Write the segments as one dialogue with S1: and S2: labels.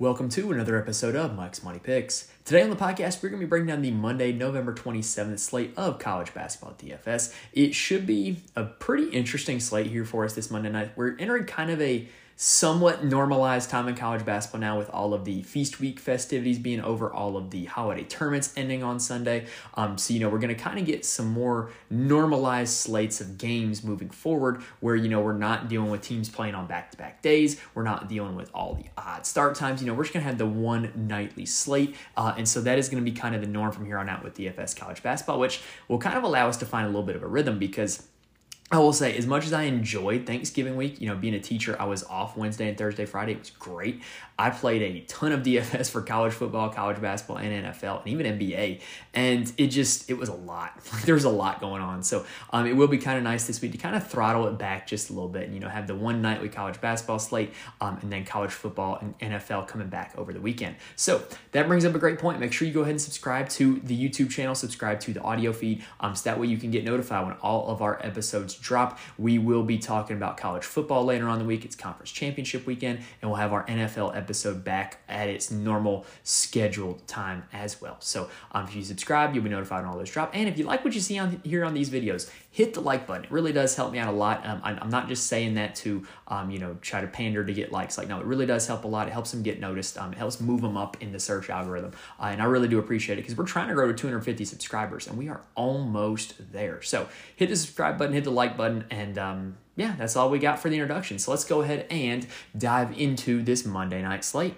S1: Welcome to another episode of Mike's Money Picks. Today on the podcast, we're going to be breaking down the Monday, November 27th slate of college basketball DFS. It should be a pretty interesting slate here for us this Monday night. We're entering kind of a somewhat normalized time in college basketball now with all of the feast week festivities being over, all of the holiday tournaments ending on Sunday. Um, so, you know, we're going to kind of get some more normalized slates of games moving forward where, you know, we're not dealing with teams playing on back to back days. We're not dealing with all the odd start times. You know, we're just going to have the one nightly slate. Uh, and so that is going to be kind of the norm from here on out with DFS college basketball, which will kind of allow us to find a little bit of a rhythm because I will say, as much as I enjoyed Thanksgiving week, you know, being a teacher, I was off Wednesday and Thursday, Friday. It was great. I played a ton of DFS for college football, college basketball, and NFL, and even NBA. And it just, it was a lot. there was a lot going on. So um, it will be kind of nice this week to kind of throttle it back just a little bit and, you know, have the one nightly college basketball slate um, and then college football and NFL coming back over the weekend. So that brings up a great point. Make sure you go ahead and subscribe to the YouTube channel, subscribe to the audio feed. Um, so that way you can get notified when all of our episodes drop. We will be talking about college football later on the week. It's conference championship weekend, and we'll have our NFL episode back at its normal scheduled time as well. So um, if you subscribe, you'll be notified when all those drop. And if you like what you see on here on these videos, hit the like button. It really does help me out a lot. Um, I'm not just saying that to um, you know try to pander to get likes. Like no, it really does help a lot. It helps them get noticed. Um, it helps move them up in the search algorithm, uh, and I really do appreciate it because we're trying to grow to 250 subscribers, and we are almost there. So hit the subscribe button, hit the like button, and um, yeah, that's all we got for the introduction. So let's go ahead and dive into this Monday night slate.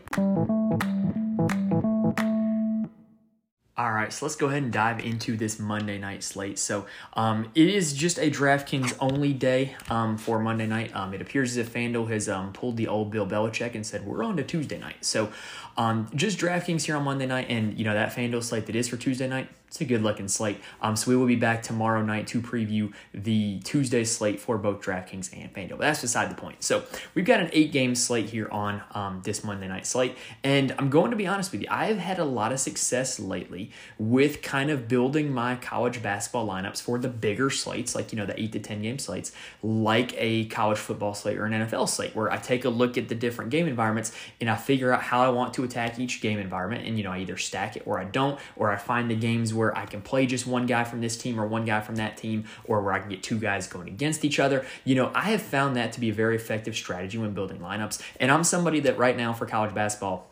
S1: All right, so let's go ahead and dive into this Monday night slate. So, um, it is just a DraftKings only day um, for Monday night. Um, it appears as if FanDuel has um, pulled the old Bill Belichick and said we're on to Tuesday night. So, um, just DraftKings here on Monday night, and you know that FanDuel slate that is for Tuesday night it's a good looking slate. Um, so we will be back tomorrow night to preview the Tuesday slate for both DraftKings and FanDuel. But that's beside the point. So we've got an eight game slate here on um, this Monday night slate. And I'm going to be honest with you, I've had a lot of success lately with kind of building my college basketball lineups for the bigger slates, like, you know, the eight to 10 game slates, like a college football slate or an NFL slate, where I take a look at the different game environments and I figure out how I want to attack each game environment. And, you know, I either stack it or I don't, or I find the games where I can play just one guy from this team or one guy from that team, or where I can get two guys going against each other. You know, I have found that to be a very effective strategy when building lineups. And I'm somebody that right now for college basketball,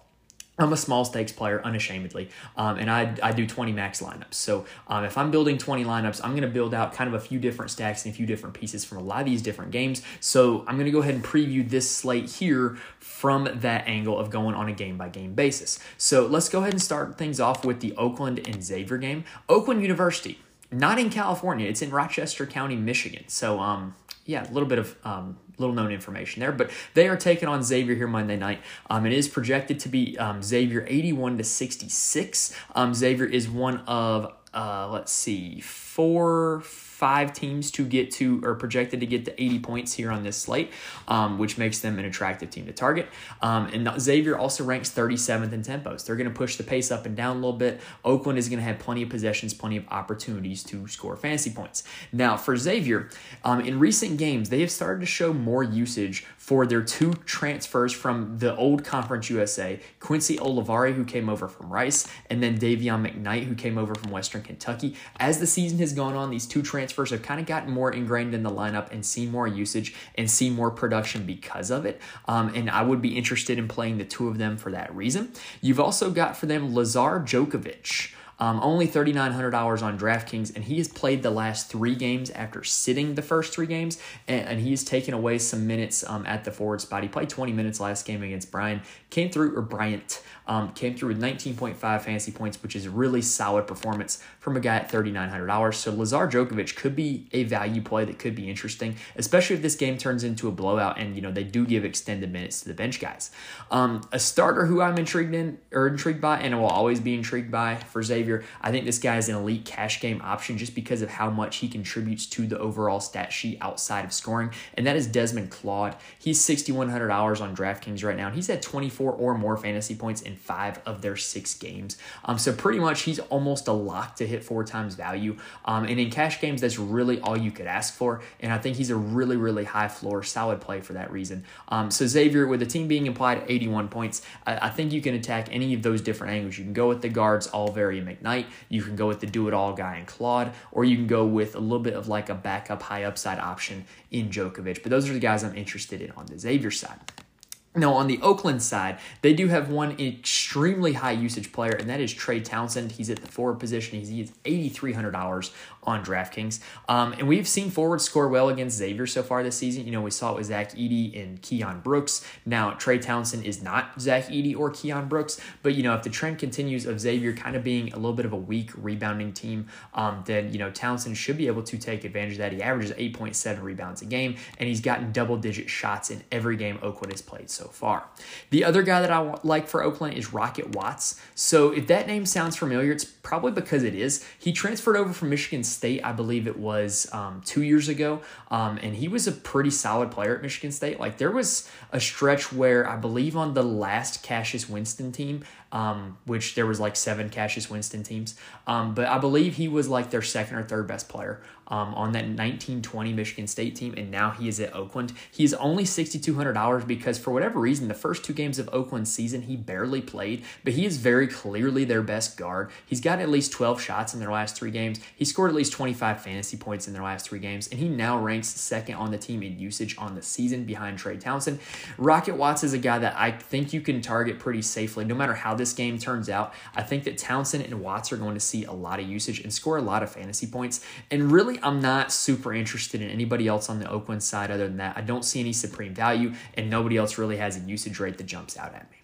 S1: I'm a small stakes player, unashamedly, um, and I, I do 20 max lineups. So um, if I'm building 20 lineups, I'm going to build out kind of a few different stacks and a few different pieces from a lot of these different games. So I'm going to go ahead and preview this slate here from that angle of going on a game by game basis. So let's go ahead and start things off with the Oakland and Xavier game. Oakland University, not in California, it's in Rochester County, Michigan. So um, yeah, a little bit of um, little known information there. But they are taking on Xavier here Monday night. Um, it is projected to be um, Xavier 81 to 66. Um, Xavier is one of, uh, let's see, four five teams to get to or projected to get to 80 points here on this slate, um, which makes them an attractive team to target. Um, and Xavier also ranks 37th in tempos. They're going to push the pace up and down a little bit. Oakland is going to have plenty of possessions, plenty of opportunities to score fantasy points. Now, for Xavier, um, in recent games, they have started to show more usage for their two transfers from the old Conference USA Quincy Olivari, who came over from Rice, and then Dayvion McKnight, who came over from Western Kentucky. As the season has gone on, these two transfers have kind of gotten more ingrained in the lineup and seen more usage and seen more production because of it. Um, and I would be interested in playing the two of them for that reason. You've also got for them Lazar Djokovic. Um, only $3,900 on DraftKings, and he has played the last three games after sitting the first three games, and, and he's taken away some minutes um, at the forward spot. He played 20 minutes last game against Brian, came through, or Bryant, um, came through with 19.5 fantasy points, which is really solid performance from a guy at $3,900. So Lazar Djokovic could be a value play that could be interesting, especially if this game turns into a blowout and, you know, they do give extended minutes to the bench guys. Um, a starter who I'm intrigued in, or intrigued by, and will always be intrigued by for Xavier I think this guy is an elite cash game option just because of how much he contributes to the overall stat sheet outside of scoring, and that is Desmond Claude. He's $6,100 on DraftKings right now, and he's had 24 or more fantasy points in five of their six games. Um, so pretty much he's almost a lock to hit four times value. Um, and in cash games, that's really all you could ask for. And I think he's a really, really high floor, solid play for that reason. Um, so Xavier, with the team being implied 81 points, I, I, think you can attack any of those different angles. You can go with the guards, Olivari and McKnight. You can go with the do-it-all guy in Claude, or you can go with a little bit of like a backup high upside option in Djokovic. But those are the guys I'm interested in on the Xavier side. Now, on the Oakland side, they do have one extremely high usage player, and that is Trey Townsend. He's at the forward position. He's $8,300 on DraftKings. Um, and we've seen forwards score well against Xavier so far this season. You know, we saw it with Zach Edey and Keion Brooks. Now, Trey Townsend is not Zach Edey or Keion Brooks, but, you know, if the trend continues of Xavier kind of being a little bit of a weak rebounding team, um, then, you know, Townsend should be able to take advantage of that. He averages 8.7 rebounds a game, and he's gotten double digit shots in every game Oakland has played so far. The other guy that I like for Oakland is Rocket Watts. So if that name sounds familiar, it's probably because it is. He transferred over from Michigan State, I believe it was um, two years ago, um, and he was a pretty solid player at Michigan State. Like there was a stretch where I believe on the last Cassius Winston team, um, which there was like seven Cassius Winston teams. Um, but I believe he was like their second or third best player um, on that 1920 Michigan State team, and now he is at Oakland. He's only $6,200 because for whatever reason, the first two games of Oakland's season, he barely played, but he is very clearly their best guard. He's got at least 12 shots in their last three games. He scored at least 25 fantasy points in their last three games, and he now ranks second on the team in usage on the season behind Trey Townsend. Rocket Watts is a guy that I think you can target pretty safely, no matter how this game turns out. I think that Townsend and Watts are going to see a lot of usage and score a lot of fantasy points. And really, I'm not super interested in anybody else on the Oakland side other than that. I don't see any supreme value, and nobody else really has a usage rate that jumps out at me.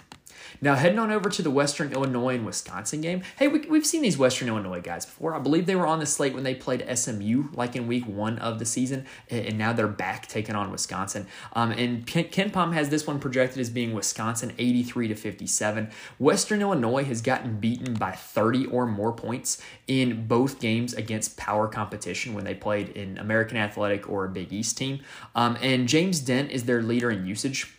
S1: Now, heading on over to the Western Illinois and Wisconsin game. Hey, we, we've seen these Western Illinois guys before. I believe they were on the slate when they played SMU, like in week one of the season, and now they're back taking on Wisconsin. Um, and KenPom has this one projected as being Wisconsin 83 to 57. Western Illinois has gotten beaten by 30 or more points in both games against power competition when they played in American Athletic or a Big East team. Um, and James Dent is their leader in usage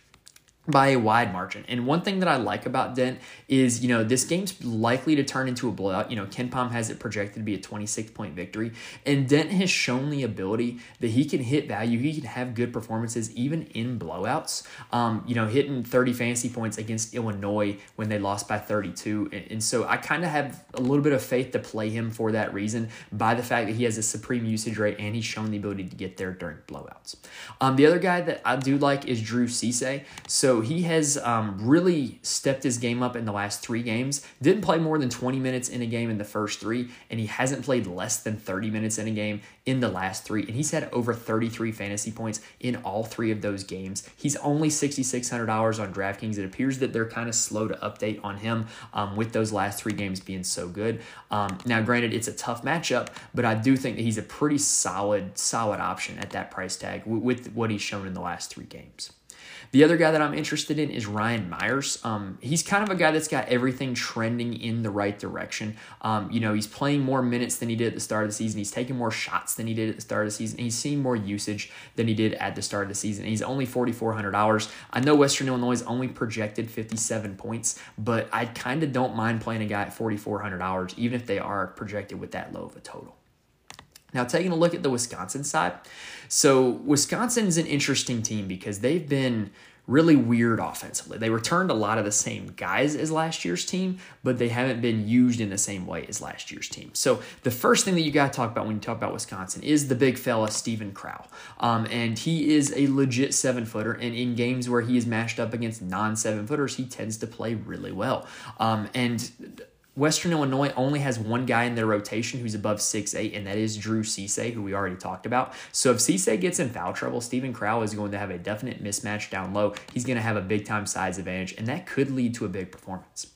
S1: by a wide margin. And one thing that I like about Dent is, you know, this game's likely to turn into a blowout. You know, KenPom has it projected to be a 26 point victory. And Dent has shown the ability that he can hit value. He can have good performances even in blowouts. Um, you know, hitting 30 fantasy points against Illinois when they lost by 32. And, and so I kind of have a little bit of faith to play him for that reason by the fact that he has a supreme usage rate and he's shown the ability to get there during blowouts. Um, the other guy that I do like is Drew Cisse. So he has um, really stepped his game up in the last three games. Didn't play more than 20 minutes in a game in the first three, and he hasn't played less than 30 minutes in a game in the last three. And he's had over 33 fantasy points in all three of those games. He's only $6,600 on DraftKings. It appears that they're kind of slow to update on him um, with those last three games being so good. Um, now, granted, it's a tough matchup, but I do think that he's a pretty solid, solid option at that price tag with what he's shown in the last three games. The other guy that I'm interested in is Ryan Myers. Um, he's kind of a guy that's got everything trending in the right direction. Um, you know, he's playing more minutes than he did at the start of the season. He's taking more shots than he did at the start of the season. He's seeing more usage than he did at the start of the season. He's only $4,400. I know Western Illinois is only projected 57 points, but I kind of don't mind playing a guy at $4,400, even if they are projected with that low of a total. Now, taking a look at the Wisconsin side. So, Wisconsin is an interesting team because they've been really weird offensively. They returned a lot of the same guys as last year's team, but they haven't been used in the same way as last year's team. So, the first thing that you got to talk about when you talk about Wisconsin is the big fella, Steven Crowl. Um, and he is a legit seven footer. And in games where he is matched up against non seven footers, he tends to play really well. Um, and Western Illinois only has one guy in their rotation who's above six eight, and that is Drew Cisse, who we already talked about. So if Cisse gets in foul trouble, Steven Crowl is going to have a definite mismatch down low. He's going to have a big time size advantage, and that could lead to a big performance.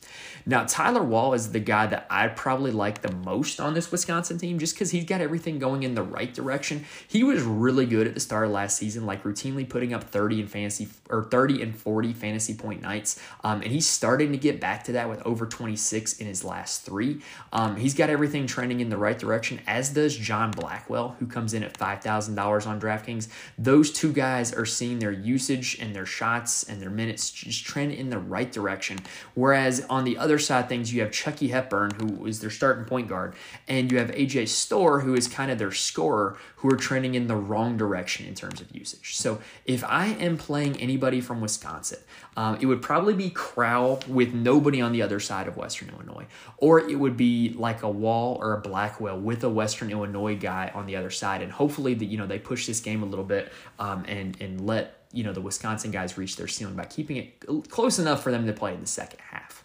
S1: Now, Tyler Wahl is the guy that I probably like the most on this Wisconsin team just because he's got everything going in the right direction. He was really good at the start of last season, like routinely putting up 30 and fantasy or 30 and 40 fantasy point nights. Um, and he's starting to get back to that with over 26 in his last three. Um, he's got everything trending in the right direction, as does John Blackwell, who comes in at $5,000 on DraftKings. Those two guys are seeing their usage and their shots and their minutes just trend in the right direction. Whereas on the other side things, you have Chucky Hepburn, who is their starting point guard, and you have AJ Storr, who is kind of their scorer, who are trending in the wrong direction in terms of usage. So if I am playing anybody from Wisconsin, um, it would probably be Crowl with nobody on the other side of Western Illinois, or it would be like a Wahl or a Blackwell with a Western Illinois guy on the other side, and hopefully that you know they push this game a little bit um, and and let you know the Wisconsin guys reach their ceiling by keeping it close enough for them to play in the second half.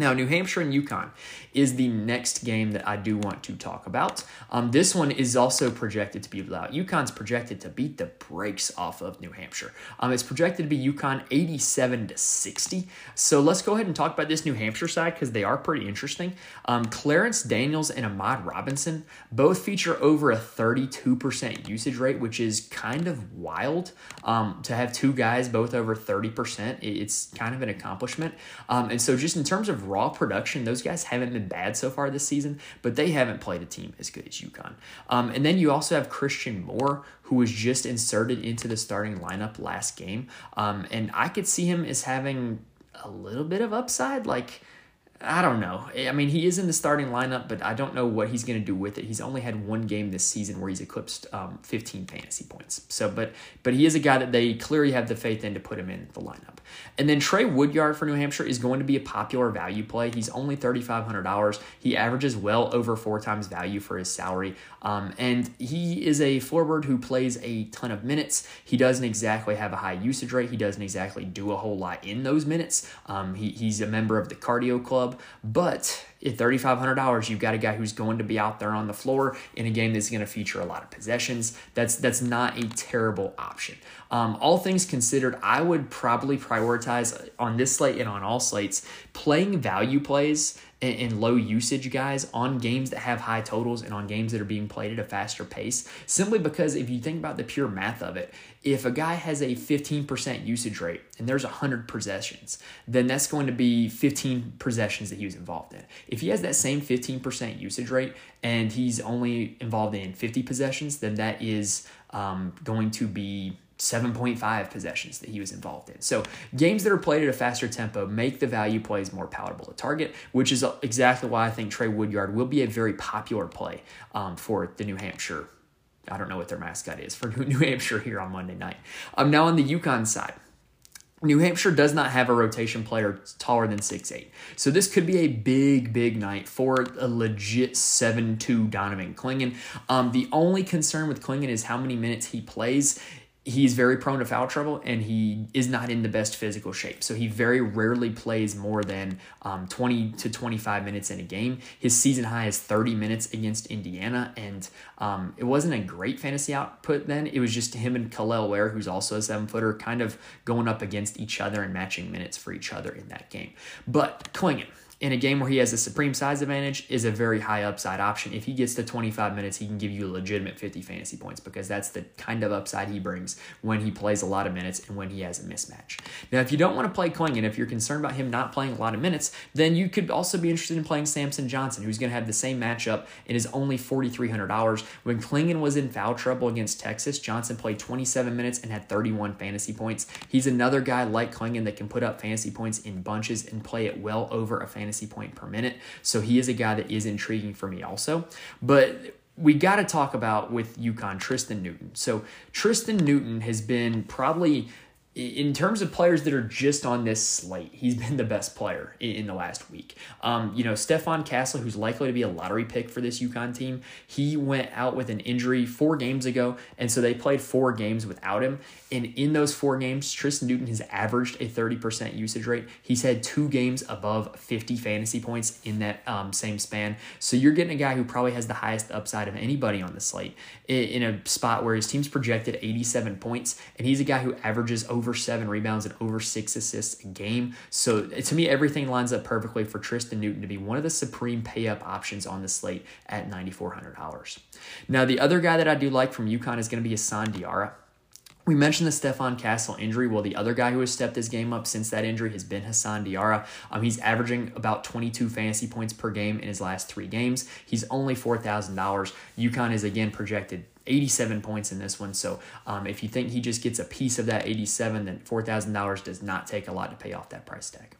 S1: Now, New Hampshire and UConn is the next game that I do want to talk about. Um, this one is also projected to be loud. UConn's projected to beat the brakes off of New Hampshire. Um, it's projected to be UConn 87 to 60. So let's go ahead and talk about this New Hampshire side because they are pretty interesting. Um, Clarence Daniels and Ahmad Robinson both feature over a 32% usage rate, which is kind of wild um, to have two guys both over 30%. It's kind of an accomplishment. Um, and so, just in terms of raw production, those guys haven't been bad so far this season, but they haven't played a team as good as UConn. Um, and then you also have Christian Moore, who was just inserted into the starting lineup last game. Um, and I could see him as having a little bit of upside. Like, I don't know. I mean, he is in the starting lineup, but I don't know what he's going to do with it. He's only had one game this season where he's eclipsed um, 15 fantasy points. So, but but he is a guy that they clearly have the faith in to put him in the lineup. And then Trey Woodyard for New Hampshire is going to be a popular value play. He's only $3,500. He averages well over four times value for his salary. Um, and he is a forward who plays a ton of minutes. He doesn't exactly have a high usage rate. He doesn't exactly do a whole lot in those minutes. Um, he, he's a member of the cardio club, but at $3,500, you've got a guy who's going to be out there on the floor in a game that's going to feature a lot of possessions. That's that's not a terrible option. Um, all things considered, I would probably prioritize on this slate and on all slates playing value plays and, low usage guys on games that have high totals and on games that are being played at a faster pace. Simply because if you think about the pure math of it, if a guy has a 15% usage rate and there's 100 possessions, then that's going to be 15 possessions that he was involved in. If he has that same 15% usage rate and he's only involved in 50 possessions, then that is um, going to be 7.5 possessions that he was involved in. So, games that are played at a faster tempo make the value plays more palatable to target, which is exactly why I think Trey Woodyard will be a very popular play um, for the New Hampshire. I don't know what their mascot is for New Hampshire here on Monday night. Um, now, on the UConn side, New Hampshire does not have a rotation player taller than six eight, So this could be a big, big night for a legit 7-2 Donovan Clingan. Um, the only concern with Clingan is how many minutes he plays he's very prone to foul trouble and he is not in the best physical shape. So he very rarely plays more than um, 20 to 25 minutes in a game. His season high is 30 minutes against Indiana, and um, it wasn't a great fantasy output then. It was just him and Kel'el Ware, who's also a seven footer, kind of going up against each other and matching minutes for each other in that game. But Clingan, in a game where he has a supreme size advantage is a very high upside option. If he gets to 25 minutes, he can give you legitimate 50 fantasy points because that's the kind of upside he brings when he plays a lot of minutes and when he has a mismatch. Now, if you don't want to play Clingan, if you're concerned about him not playing a lot of minutes, then you could also be interested in playing Samson Johnson, who's going to have the same matchup and is only $4,300. When Clingan was in foul trouble against Texas, Johnson played 27 minutes and had 31 fantasy points. He's another guy like Clingan that can put up fantasy points in bunches and play it well over a fantasy fantasy point per minute. So he is a guy that is intriguing for me also. But we got to talk about with UConn Tristan Newton. So Tristan Newton has been probably in terms of players that are just on this slate, he's been the best player in, the last week. Um, you know, Stephon Castle, who's likely to be a lottery pick for this UConn team, he went out with an injury four games ago, and so they played four games without him. And in those four games, Tristan Newton has averaged a 30% usage rate. He's had two games above 50 fantasy points in that um, same span. So you're getting a guy who probably has the highest upside of anybody on the slate in a spot where his team's projected 87 points, and he's a guy who averages over seven rebounds and over six assists a game. So eh, to me, everything lines up perfectly for Tristan Newton to be one of the supreme pay up options on the slate at $9,400. Now, the other guy that I do like from UConn is going to be Hassan Diarra. We mentioned the Stephon Castle injury. Well, the other guy who has stepped his game up since that injury has been Hassan Diarra. Um, he's averaging about 22 fantasy points per game in his last three games. He's only $4,000. UConn is again projected 87 points in this one. So um, if you think he just gets a piece of that 87, then $4,000 does not take a lot to pay off that price tag.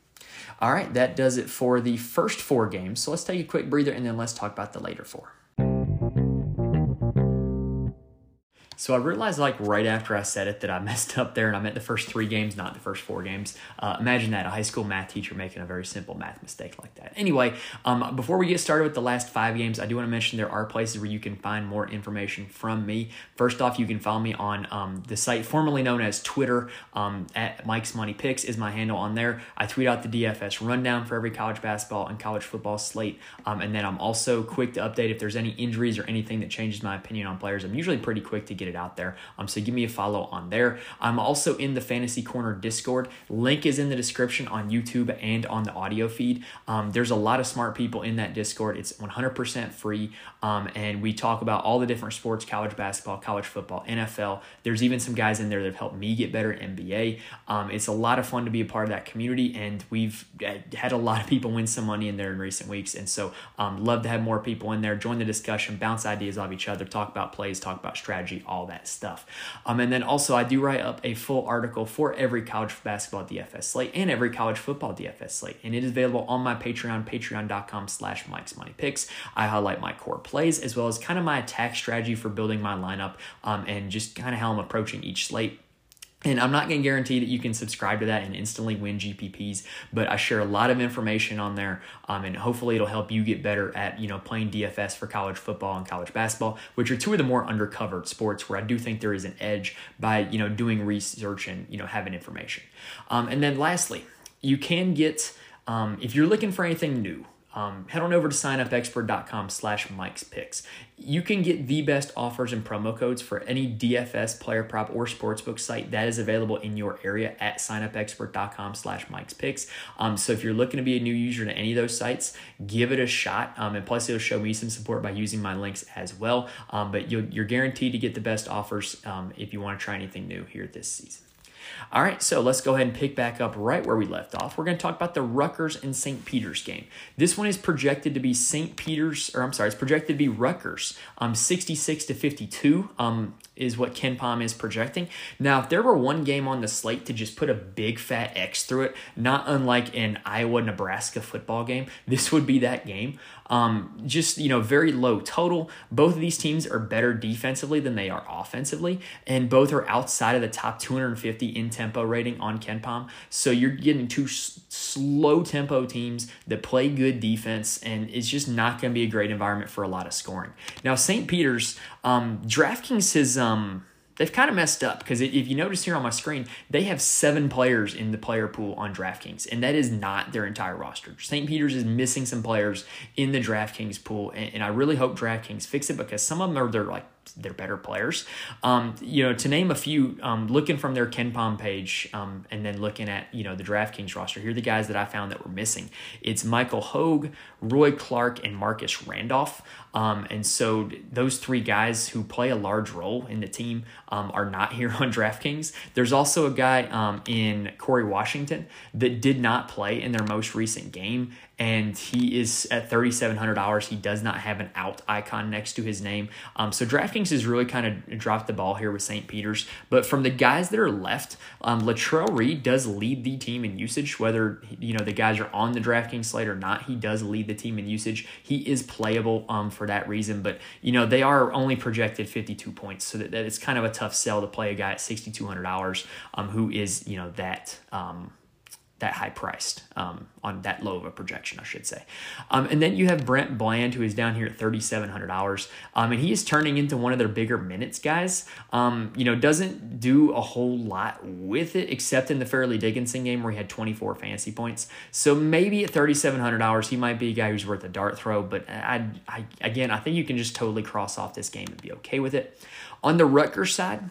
S1: All right, that does it for the first four games. So let's take a quick breather and then let's talk about the later four. So I realized like right after I said it that I messed up there and I meant the first three games, not the first four games. Uh, imagine that a high school math teacher making a very simple math mistake like that. Anyway, um, before we get started with the last five games, I do want to mention there are places where you can find more information from me. First off, you can follow me on um, the site formerly known as Twitter um, at Mike's Money Picks is my handle on there. I tweet out the DFS rundown for every college basketball and college football slate, um, and then I'm also quick to update if there's any injuries or anything that changes my opinion on players. I'm usually pretty quick to get it out there. Um, so give me a follow on there. I'm also in the Fantasy Corner Discord. Link is in the description on YouTube and on the audio feed. Um, there's a lot of smart people in that Discord. It's 100% free, um, and we talk about all the different sports: college basketball, college football, NFL. There's even some guys in there that have helped me get better at NBA. Um, it's a lot of fun to be a part of that community, and we've uh, had a lot of people win some money in there in recent weeks. And so, um, love to have more people in there. Join the discussion, bounce ideas off each other, talk about plays, talk about strategy, all that stuff stuff. Um, and then also, I do write up a full article for every college basketball DFS slate and every college football DFS slate, and it is available on my Patreon, patreon.com slash Mike's Money Picks. I highlight my core plays as well as kind of my attack strategy for building my lineup um, and just kind of how I'm approaching each slate. And I'm not going to guarantee that you can subscribe to that and instantly win GPPs, but I share a lot of information on there, um, and hopefully it'll help you get better at you know playing DFS for college football and college basketball, which are two of the more undercovered sports where I do think there is an edge by you know doing research and you know having information. Um, and then lastly, you can get um, if you're looking for anything new um, head on over to signupexpert.com slash Mike's Picks. You can get the best offers and promo codes for any DFS, player prop, or sportsbook site that is available in your area at signupexpert.com slash Mike's Picks. Um, so if you're looking to be a new user to any of those sites, give it a shot. Um, and plus, it'll show me some support by using my links as well. Um, but you are guaranteed to get the best offers um, if you want to try anything new here this season. All right, so let's go ahead and pick back up right where we left off. We're going to talk about the Rutgers and St. Peter's game. This one is projected to be St. Peter's, or I'm sorry, it's projected to be Rutgers, um, 66 to 52. Um, is what KenPom is projecting. Now, if there were one game on the slate to just put a big fat X through it, not unlike an Iowa Nebraska football game, this would be that game. Um, just, you know, very low total. Both of these teams are better defensively than they are offensively, and both are outside of the top 250 in tempo rating on KenPom. So you're getting two s- slow tempo teams that play good defense, and it's just not going to be a great environment for a lot of scoring. Now, St. Peter's, um, DraftKings has. Um, they've kind of messed up because if you notice here on my screen, they have seven players in the player pool on DraftKings, and that is not their entire roster. St. Peter's is missing some players in the DraftKings pool, and, and I really hope DraftKings fix it because some of them are they're like they're better players. Um, you know, to name a few, um, looking from their KenPom page um, and then looking at, you know, the DraftKings roster, here are the guys that I found that were missing. It's Michael Hogue, Roy Clark, and Marcus Randolph. Um, and so those three guys who play a large role in the team um, are not here on DraftKings. There's also a guy um, in Corey Washington that did not play in their most recent game and he is at $3,700. He does not have an out icon next to his name. Um, so DraftKings has really kind of dropped the ball here with St. Peter's. But from the guys that are left, um, Latrell Reed does lead the team in usage, whether you know the guys are on the DraftKings slate or not. He does lead the team in usage. He is playable um, for that reason, but you know they are only projected 52 points, so that, that it's kind of a tough sell to play a guy at $6,200 um, who is you know that. Um, that high priced um, on that low of a projection, I should say. Um, and then you have Brent Bland, who is down here at $3,700. Um, and he is turning into one of their bigger minutes guys. Um, you know, doesn't do a whole lot with it, except in the Fairleigh Dickinson game where he had 24 fantasy points. So maybe at $3,700, he might be a guy who's worth a dart throw. But I, I, again, I think you can just totally cross off this game and be okay with it. On the Rutgers side,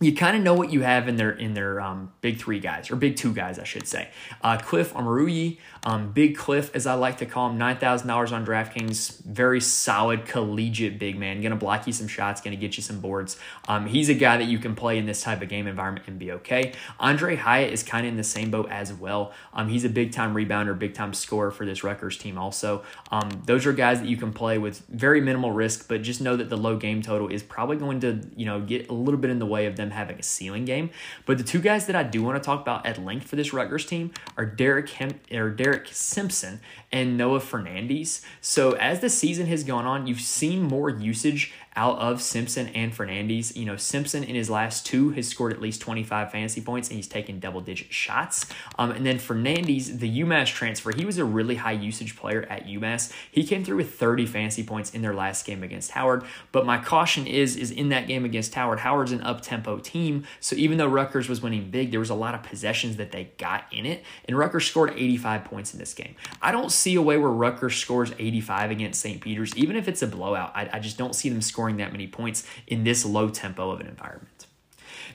S1: you kind of know what you have in their in their um, big three guys or big two guys, I should say. Uh, Cliff Omoruyi, um, Big Cliff, as I like to call him, nine thousand dollars on DraftKings. Very solid collegiate big man. Going to block you some shots. Going to get you some boards. Um, he's a guy that you can play in this type of game environment and be okay. Andre Hyatt is kind of in the same boat as well. Um, he's a big time rebounder, big time scorer for this Rutgers team. Also, um, those are guys that you can play with very minimal risk, but just know that the low game total is probably going to you know get a little bit in the way of them them having a ceiling game. But the two guys that I do want to talk about at length for this Rutgers team are Derek Hem- or Derek Simpson and Noah Fernandes. So as the season has gone on, you've seen more usage out of Simpson and Fernandes. You know, Simpson in his last two has scored at least 25 fantasy points and he's taken double digit shots. Um, and then Fernandes, the UMass transfer, he was a really high usage player at UMass. He came through with 30 fantasy points in their last game against Howard. But my caution is, is in that game against Howard, Howard's an up tempo team. So even though Rutgers was winning big, there was a lot of possessions that they got in it. And Rutgers scored 85 points in this game. I don't see a way where Rutgers scores 85 against St. Peter's, even if it's a blowout. I, I just don't see them scoring scoring that many points in this low tempo of an environment.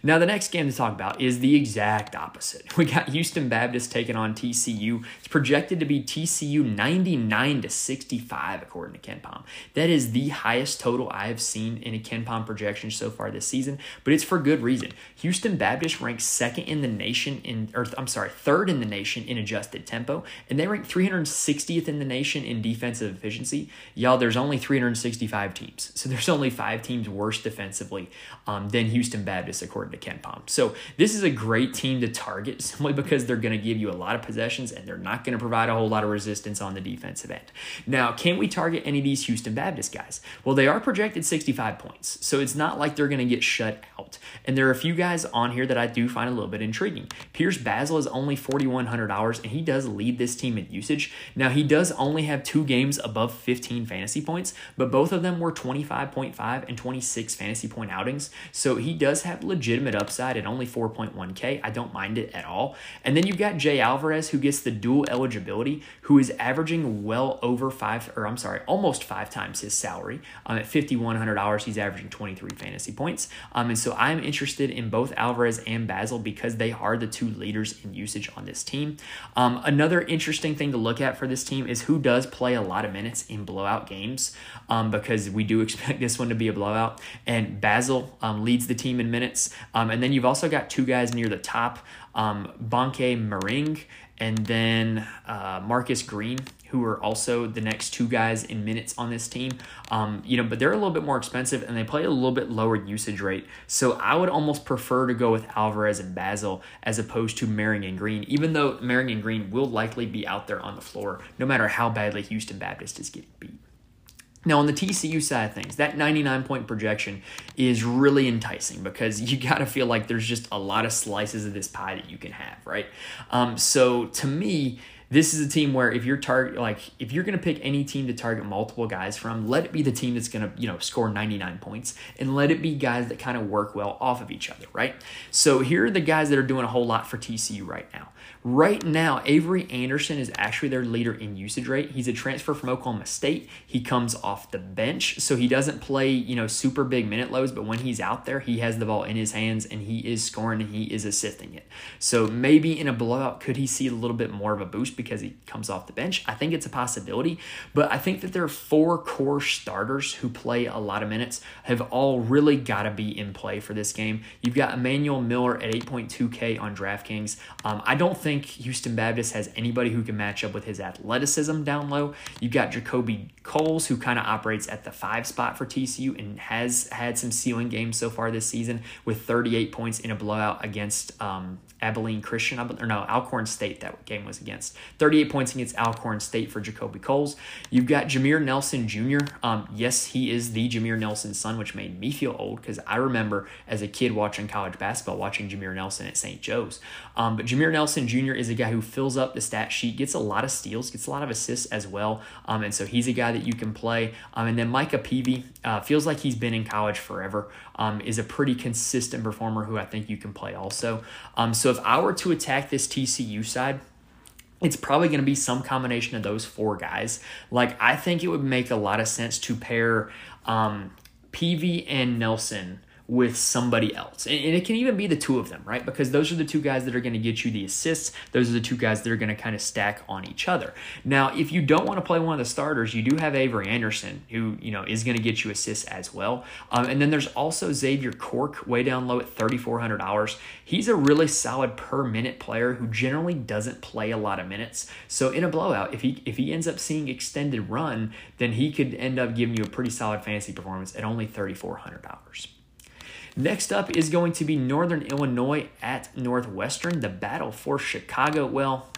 S1: Now, the next game to talk about is the exact opposite. We got Houston Baptist taking on TCU. It's projected to be TCU 99 to 65, according to KenPom. That is the highest total I have seen in a KenPom projection so far this season, but it's for good reason. Houston Baptist ranks second in the nation in, or I'm sorry, third in the nation in adjusted tempo, and they rank 360th in the nation in defensive efficiency. Y'all, there's only 365 teams, so there's only five teams worse defensively um, than Houston Baptist, according to KenPom. So this is a great team to target simply because they're going to give you a lot of possessions and they're not going to provide a whole lot of resistance on the defensive end. Now, can we target any of these Houston Baptist guys? Well, they are projected 65 points, so it's not like they're going to get shut out. And there are a few guys on here that I do find a little bit intriguing. Pierce Basil is only $4,100 and he does lead this team in usage. Now, he does only have two games above 15 fantasy points, but both of them were 25.5 and 26 fantasy point outings. So he does have legitimate legitimate upside at only 4.1K. I don't mind it at all. And then you've got Jay Alvarez, who gets the dual eligibility, who is averaging well over five, or I'm sorry, almost five times his salary. Um, at $5,100, he's averaging 23 fantasy points. Um, and so I'm interested in both Alvarez and Basil because they are the two leaders in usage on this team. Um, another interesting thing to look at for this team is who does play a lot of minutes in blowout games um, because we do expect this one to be a blowout. And Basil um, leads the team in minutes. Um, and then you've also got two guys near the top, um, Bonke Maring and then uh, Marcus Green, who are also the next two guys in minutes on this team. Um, you know, but they're a little bit more expensive and they play a little bit lower usage rate. So I would almost prefer to go with Alvarez and Basil as opposed to Maring and Green, even though Maring and Green will likely be out there on the floor no matter how badly Houston Baptist is getting beat. Now, on the TCU side of things, that 99 point projection is really enticing because you got to feel like there's just a lot of slices of this pie that you can have, right? Um, so, to me, this is a team where if you're target like if you're going to pick any team to target multiple guys from let it be the team that's going to you know score 99 points and let it be guys that kind of work well off of each other right so here are the guys that are doing a whole lot for tcu right now Right now, Avery Anderson is actually their leader in usage rate. He's a transfer from Oklahoma State. He comes off the bench, so he doesn't play, you know, super big minute loads, but when he's out there, he has the ball in his hands and he is scoring and he is assisting it. So maybe in a blowout, could he see a little bit more of a boost because he comes off the bench? I think it's a possibility, but I think that there are four core starters who play a lot of minutes have all really got to be in play for this game. You've got Emmanuel Miller at 8.2K on DraftKings. Um, I don't think think Houston Baptist has anybody who can match up with his athleticism down low. You've got JaKobe Coles, who kind of operates at the five spot for TCU and has had some ceiling games so far this season with 38 points in a blowout against um, Abilene Christian, or no, Alcorn State that game was against. 38 points against Alcorn State for JaKobe Coles. You've got Jameer Nelson Jr. Um, yes, he is the Jameer Nelson son, which made me feel old because I remember as a kid watching college basketball, watching Jameer Nelson at St. Joe's. Um, but Jameer Nelson Jr. is a guy who fills up the stat sheet, gets a lot of steals, gets a lot of assists as well. Um, and so he's a guy that you can play. Um, and then Micah Peavy uh, feels like he's been in college forever, um, is a pretty consistent performer who I think you can play also. Um, so if I were to attack this TCU side, it's probably going to be some combination of those four guys. Like, I think it would make a lot of sense to pair um, Peavy and Nelson with somebody else. And, and, it can even be the two of them, right? Because those are the two guys that are going to get you the assists. Those are the two guys that are going to kind of stack on each other. Now, if you don't want to play one of the starters, you do have Avery Anderson, who, you know, is going to get you assists as well. Um, and then there's also Xavier Cork, way down low at $3,400. He's a really solid per minute player who generally doesn't play a lot of minutes. So in a blowout, if he if he ends up seeing extended run, then he could end up giving you a pretty solid fantasy performance at only $3,400. Next up is going to be Northern Illinois at Northwestern, the battle for Chicago. Well,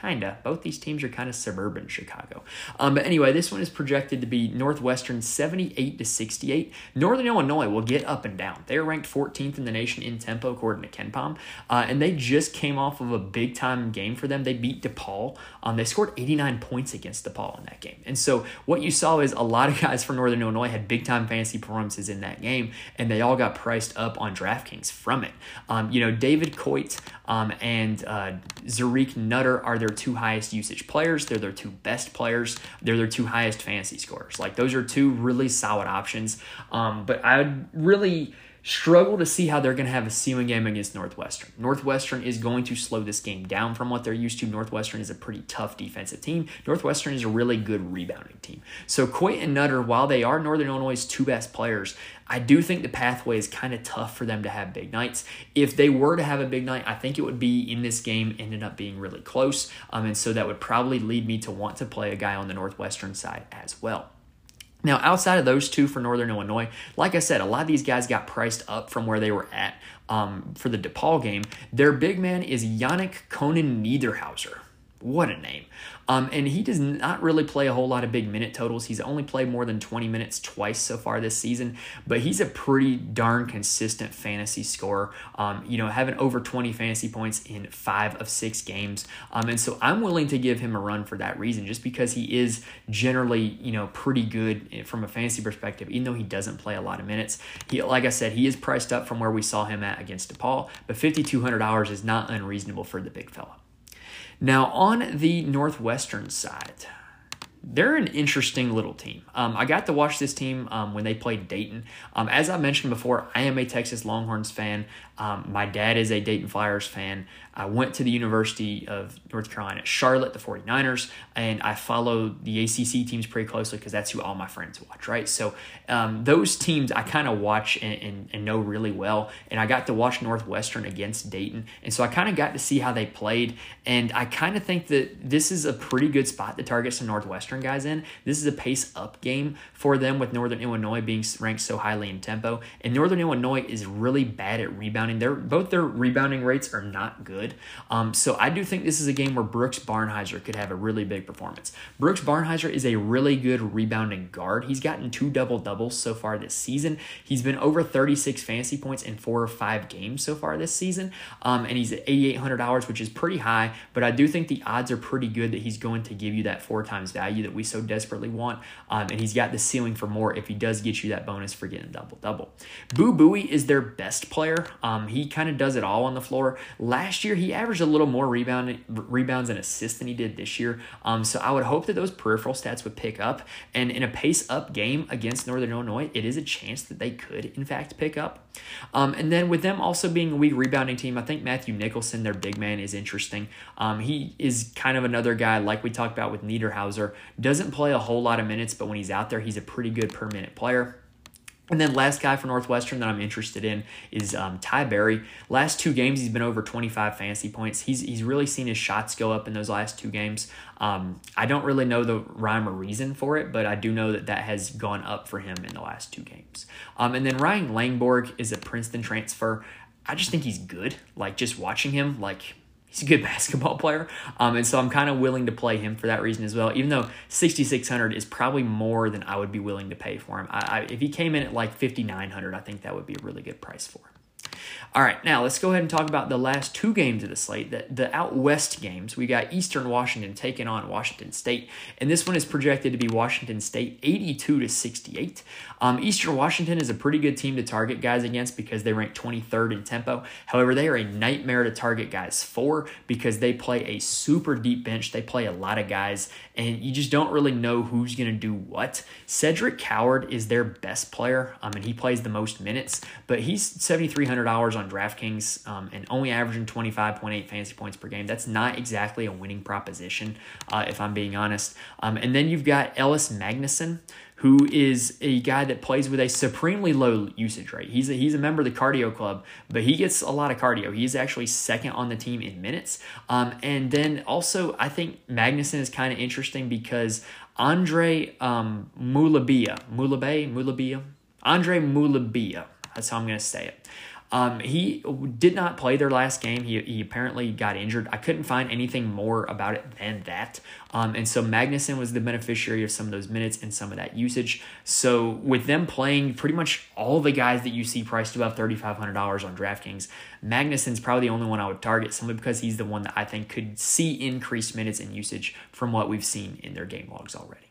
S1: Kinda. Both these teams are kind of suburban Chicago. Um, but anyway, this one is projected to be Northwestern 78 to 68. Northern Illinois will get up and down. They are ranked 14th in the nation in tempo according to KenPom, uh, and they just came off of a big time game for them. They beat DePaul. Um, they scored 89 points against DePaul in that game. And so what you saw is a lot of guys from Northern Illinois had big time fantasy performances in that game, and they all got priced up on DraftKings from it. Um, you know, David Coit um, and uh, Zarique Nutter are their two highest usage players. They're their two best players. They're their two highest fantasy scorers. Like those are two really solid options. Um, but I would really struggle to see how they're going to have a ceiling game against Northwestern. Northwestern is going to slow this game down from what they're used to. Northwestern is a pretty tough defensive team. Northwestern is a really good rebounding team. So Coit and Nutter, while they are Northern Illinois' two best players, I do think the pathway is kind of tough for them to have big nights. If they were to have a big night, I think it would be in this game, ended up being really close. Um, and so that would probably lead me to want to play a guy on the Northwestern side as well. Now, outside of those two for Northern Illinois, like I said, a lot of these guys got priced up from where they were at um, for the DePaul game. Their big man is Yanic Konan Niederhauser. What a name. Um, and he does not really play a whole lot of big minute totals. He's only played more than 20 minutes twice so far this season, but he's a pretty darn consistent fantasy scorer. Um, you know, having over 20 fantasy points in five of six games. Um, and so I'm willing to give him a run for that reason, just because he is generally, you know, pretty good from a fantasy perspective, even though he doesn't play a lot of minutes. He, like I said, he is priced up from where we saw him at against DePaul, but $5,200 is not unreasonable for the big fella. Now, on the Northwestern side, they're an interesting little team. Um, I got to watch this team um, when they played Dayton. Um, as I mentioned before, I am a Texas Longhorns fan. Um, my dad is a Dayton Flyers fan. I went to the University of North Carolina, Charlotte, the 49ers, and I follow the ACC teams pretty closely because that's who all my friends watch, right? So um, those teams I kind of watch and, and, and, know really well. And I got to watch Northwestern against Dayton. And so I kind of got to see how they played. And I kind of think that this is a pretty good spot to target some Northwestern guys in. This is a pace up game for them with Northern Illinois being ranked so highly in tempo. And Northern Illinois is really bad at rebounding. They're, both their rebounding rates are not good. Um, so I do think this is a game where Brooks Barnhizer could have a really big performance. Brooks Barnhizer is a really good rebounding guard. He's gotten two double doubles so far this season. He's been over 36 fantasy points in four or five games so far this season. Um, and he's at $8,800, which is pretty high, but I do think the odds are pretty good that he's going to give you that four times value that we so desperately want. Um, and he's got the ceiling for more if he does get you that bonus for getting double double. Boo Buie is their best player. Um, he kind of does it all on the floor. Last year, he averaged a little more rebound, rebounds and assists than he did this year. Um, so I would hope that those peripheral stats would pick up. And in a pace up game against Northern Illinois, it is a chance that they could, in fact, pick up. Um, and then with them also being a weak rebounding team, I think Matthew Nicholson, their big man, is interesting. Um, he is kind of another guy, like we talked about with Niederhauser, doesn't play a whole lot of minutes, but when he's out there, he's a pretty good per minute player. And then last guy for Northwestern that I'm interested in is um, Ty Berry. Last two games, he's been over 25 fantasy points. He's he's really seen his shots go up in those last two games. Um, I don't really know the rhyme or reason for it, but I do know that that has gone up for him in the last two games. Um, and then Ryan Langborg is a Princeton transfer. I just think he's good. Like just watching him, like he's a good basketball player. Um, and so I'm kind of willing to play him for that reason as well, even though 6,600 is probably more than I would be willing to pay for him. I, I, if he came in at like 5,900, I think that would be a really good price for him. All right, now let's go ahead and talk about the last two games of the slate, the, the out west games. We got Eastern Washington taking on Washington State, and this one is projected to be Washington State 82 to 68. Um, Eastern Washington is a pretty good team to target guys against because they rank 23rd in tempo. However, they are a nightmare to target guys for because they play a super deep bench. They play a lot of guys, and you just don't really know who's going to do what. Cedric Coward is their best player, um, and he plays the most minutes, but he's $7,300 on DraftKings um, and only averaging 25.8 fantasy points per game. That's not exactly a winning proposition, uh, if I'm being honest. Um, and then you've got Ellis Magnuson who is a guy that plays with a supremely low usage rate. He's a, he's a member of the cardio club, but he gets a lot of cardio. He's actually second on the team in minutes. Um, and then also, I think Magnuson is kind of interesting because Andre um, Mulabia, Mulabe, Mulabia, Andre Mulabia, that's how I'm going to say it. Um, he did not play their last game. He, he apparently got injured. I couldn't find anything more about it than that. Um, and so Magnuson was the beneficiary of some of those minutes and some of that usage. So with them playing pretty much all the guys that you see priced above $3,500 on DraftKings, Magnuson's probably the only one I would target simply because he's the one that I think could see increased minutes and usage from what we've seen in their game logs already.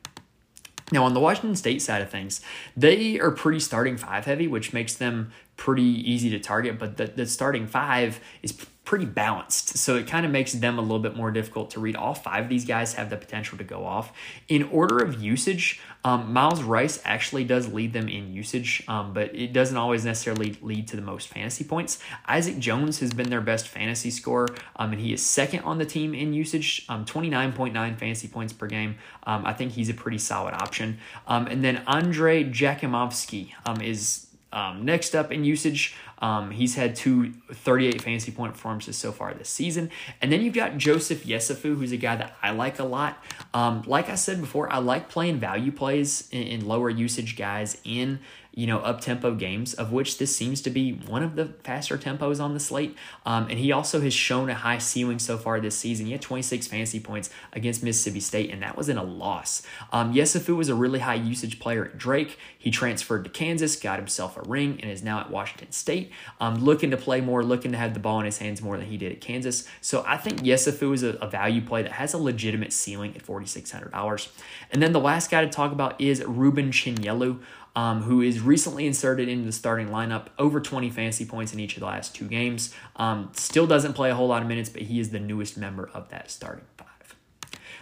S1: Now, on the Washington State side of things, they are pretty starting five heavy, which makes them pretty easy to target, but the, the starting five is pretty balanced. So it kind of makes them a little bit more difficult to read. All five of these guys have the potential to go off. In order of usage, um, Myles Rice actually does lead them in usage, um, but it doesn't always necessarily lead to the most fantasy points. Isaac Jones has been their best fantasy scorer, um, and he is second on the team in usage, um, 29.9 fantasy points per game. Um, I think he's a pretty solid option. Um, and then Andrej Jakimovski is um, next up in usage, um, he's had two 38 fantasy point performances so far this season. And then you've got Joseph Yesufu, who's a guy that I like a lot. Um, like I said before, I like playing value plays in, in lower usage guys in you know, up tempo games, of which this seems to be one of the faster tempos on the slate. Um, and he also has shown a high ceiling so far this season. He had 26 fantasy points against Mississippi State, and that was in a loss. Um, Yesufu was a really high usage player at Drake. He transferred to Kansas, got himself a ring, and is now at Washington State, um, looking to play more, looking to have the ball in his hands more than he did at Kansas. So I think Yesufu is a, a value play that has a legitimate ceiling at $4,600. And then the last guy to talk about is Rueben Chinyelu um, who is recently inserted into the starting lineup, over 20 fantasy points in each of the last two games. Um, still doesn't play a whole lot of minutes, but he is the newest member of that starting.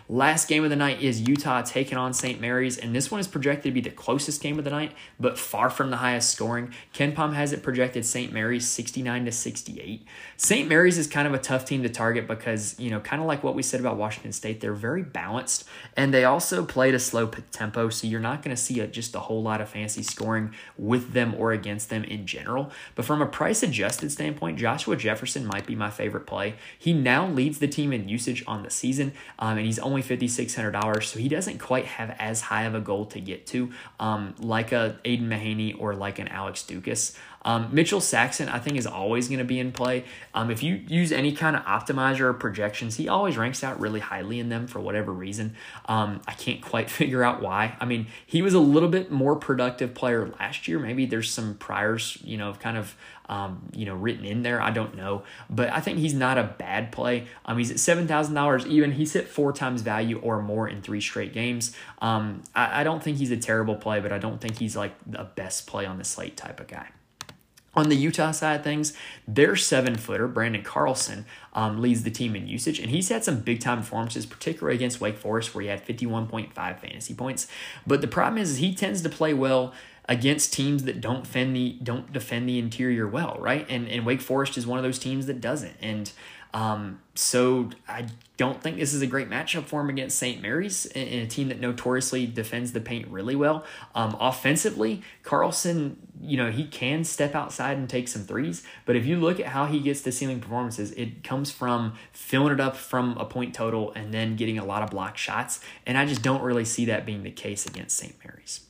S1: Last game of the night is Utah taking on St. Mary's, and this one is projected to be the closest game of the night, but far from the highest scoring. KenPom has it projected St. Mary's 69 to 68. St. Mary's is kind of a tough team to target because, you know, kind of like what we said about Washington State, they're very balanced, and they also played a slow tempo, so you're not going to see a, just a whole lot of fancy scoring with them or against them in general. But from a price adjusted standpoint, Joshua Jefferson might be my favorite play. He now leads the team in usage on the season, um, and he's only only $5,600, so he doesn't quite have as high of a goal to get to, um, like a Aidan Mahaney or like an Alex Ducas. Um, Mitchell Saxen, I think, is always going to be in play. Um, if you use any kind of optimizer or projections, he always ranks out really highly in them for whatever reason. Um, I can't quite figure out why. I mean, he was a little bit more productive player last year. Maybe there's some priors, you know, kind of um, you know, written in there. I don't know, but I think he's not a bad play. Um, he's at seven thousand dollars even. He's hit four times value or more in three straight games. Um, I, I don't think he's a terrible play, but I don't think he's like the best play on the slate type of guy. On the Utah side of things, their seven footer, Branden Carlson, um, leads the team in usage, and he's had some big time performances, particularly against Wake Forest, where he had 51.5 fantasy points. But the problem is, is he tends to play well against teams that don't defend the don't defend the interior well, right? And and Wake Forest is one of those teams that doesn't. And um, so I don't think this is a great matchup for him against St. Mary's in a team that notoriously defends the paint really well. Um, offensively, Carlson, you know, he can step outside and take some threes, but if you look at how he gets the ceiling performances, it comes from filling it up from a point total and then getting a lot of block shots. And I just don't really see that being the case against St. Mary's.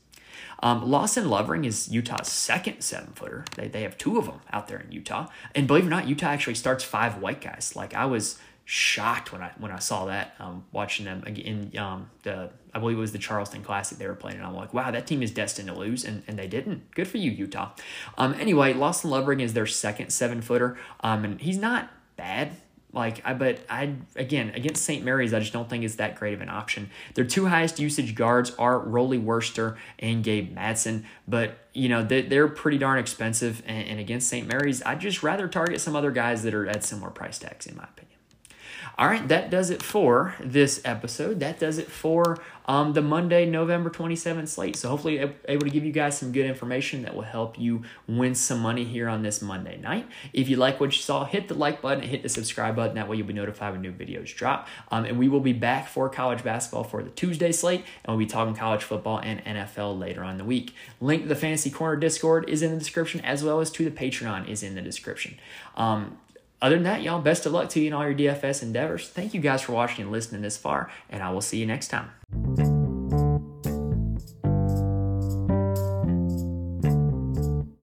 S1: Um, Lawson Lovering is Utah's second seven footer. They, they have two of them out there in Utah. And believe it or not, Utah actually starts five white guys. Like I was shocked when I when I saw that um, watching them in um, the I believe it was the Charleston Classic they were playing and I'm like wow that team is destined to lose and, and they didn't good for you Utah um, anyway Lawson Lovering is their second seven footer um, and he's not bad like I but I again against St. Mary's I just don't think it's that great of an option. Their two highest usage guards are Rollie Worster and Gabe Madsen, but you know they, they're pretty darn expensive. And, and against St. Mary's, I'd just rather target some other guys that are at similar price tags in my opinion. All right, that does it for this episode. That does it for um, the Monday, November 27th slate. So hopefully able to give you guys some good information that will help you win some money here on this Monday night. If you like what you saw, hit the like button, hit the subscribe button. That way you'll be notified when new videos drop. Um, and we will be back for college basketball for the Tuesday slate, and we'll be talking college football and NFL later on the week. Link to the Fantasy Corner Discord is in the description, as well as to the Patreon is in the description. Um, other than that, y'all, best of luck to you in all your DFS endeavors. Thank you guys for watching and listening this far, and I will see you next time.